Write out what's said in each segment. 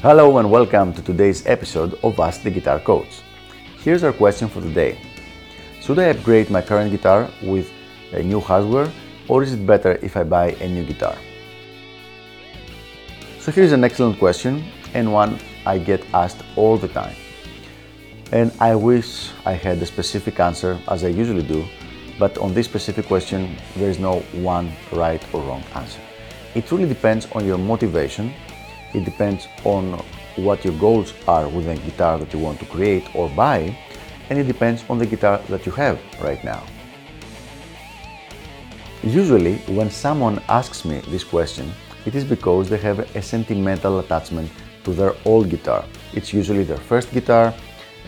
Hello and welcome to today's episode of Ask the Guitar Coach. Here's our question for the day. Should I upgrade my current guitar with a new hardware or is it better if I buy a new guitar? So here's an excellent question and one I get asked all the time. And I wish I had a specific answer as I usually do, but on this specific question there is no one right or wrong answer. It really depends on your motivation it depends on what your goals are with the guitar that you want to create or buy, and it depends on the guitar that you have right now. Usually, when someone asks me this question, it is because they have a sentimental attachment to their old guitar. It's usually their first guitar,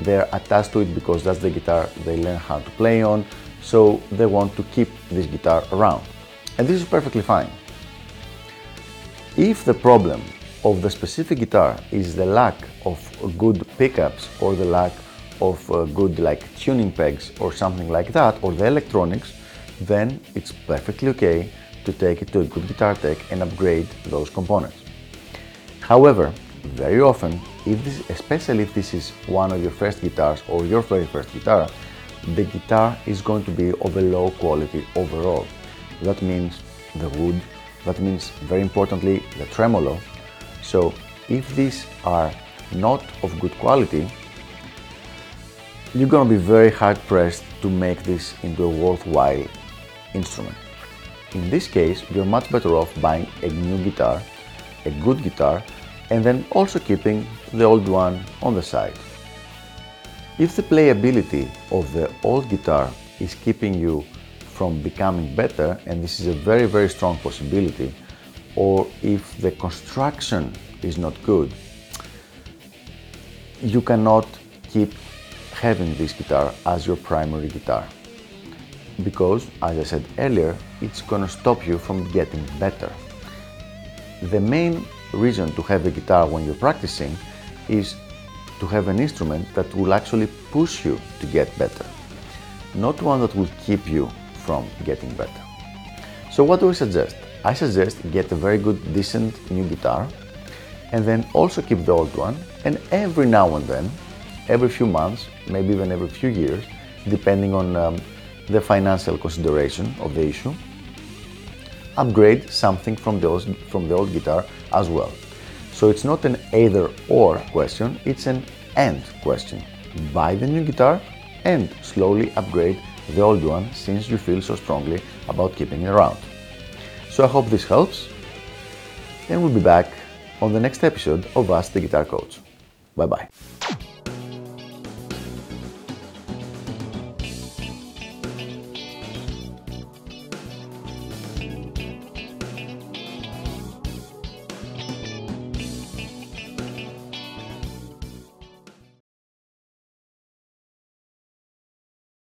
they're attached to it because that's the guitar they learn how to play on, so they want to keep this guitar around. And this is perfectly fine. If the problem of the specific guitar is the lack of good pickups or the lack of uh, good like tuning pegs or something like that or the electronics then it's perfectly okay to take it to a good guitar tech and upgrade those components however very often if this especially if this is one of your first guitars or your very first guitar the guitar is going to be of a low quality overall that means the wood that means very importantly the tremolo so if these are not of good quality, you're going to be very hard pressed to make this into a worthwhile instrument. In this case, you're much better off buying a new guitar, a good guitar, and then also keeping the old one on the side. If the playability of the old guitar is keeping you from becoming better, and this is a very, very strong possibility, or if the construction is not good, you cannot keep having this guitar as your primary guitar. Because, as I said earlier, it's gonna stop you from getting better. The main reason to have a guitar when you're practicing is to have an instrument that will actually push you to get better, not one that will keep you from getting better. So what do I suggest? I suggest get a very good, decent new guitar and then also keep the old one and every now and then, every few months, maybe even every few years, depending on um, the financial consideration of the issue, upgrade something from the, from the old guitar as well. So it's not an either or question, it's an and question. Buy the new guitar and slowly upgrade the old one since you feel so strongly about keeping it around. So I hope this helps, and we'll be back on the next episode of Ask the Guitar Coach. Bye bye.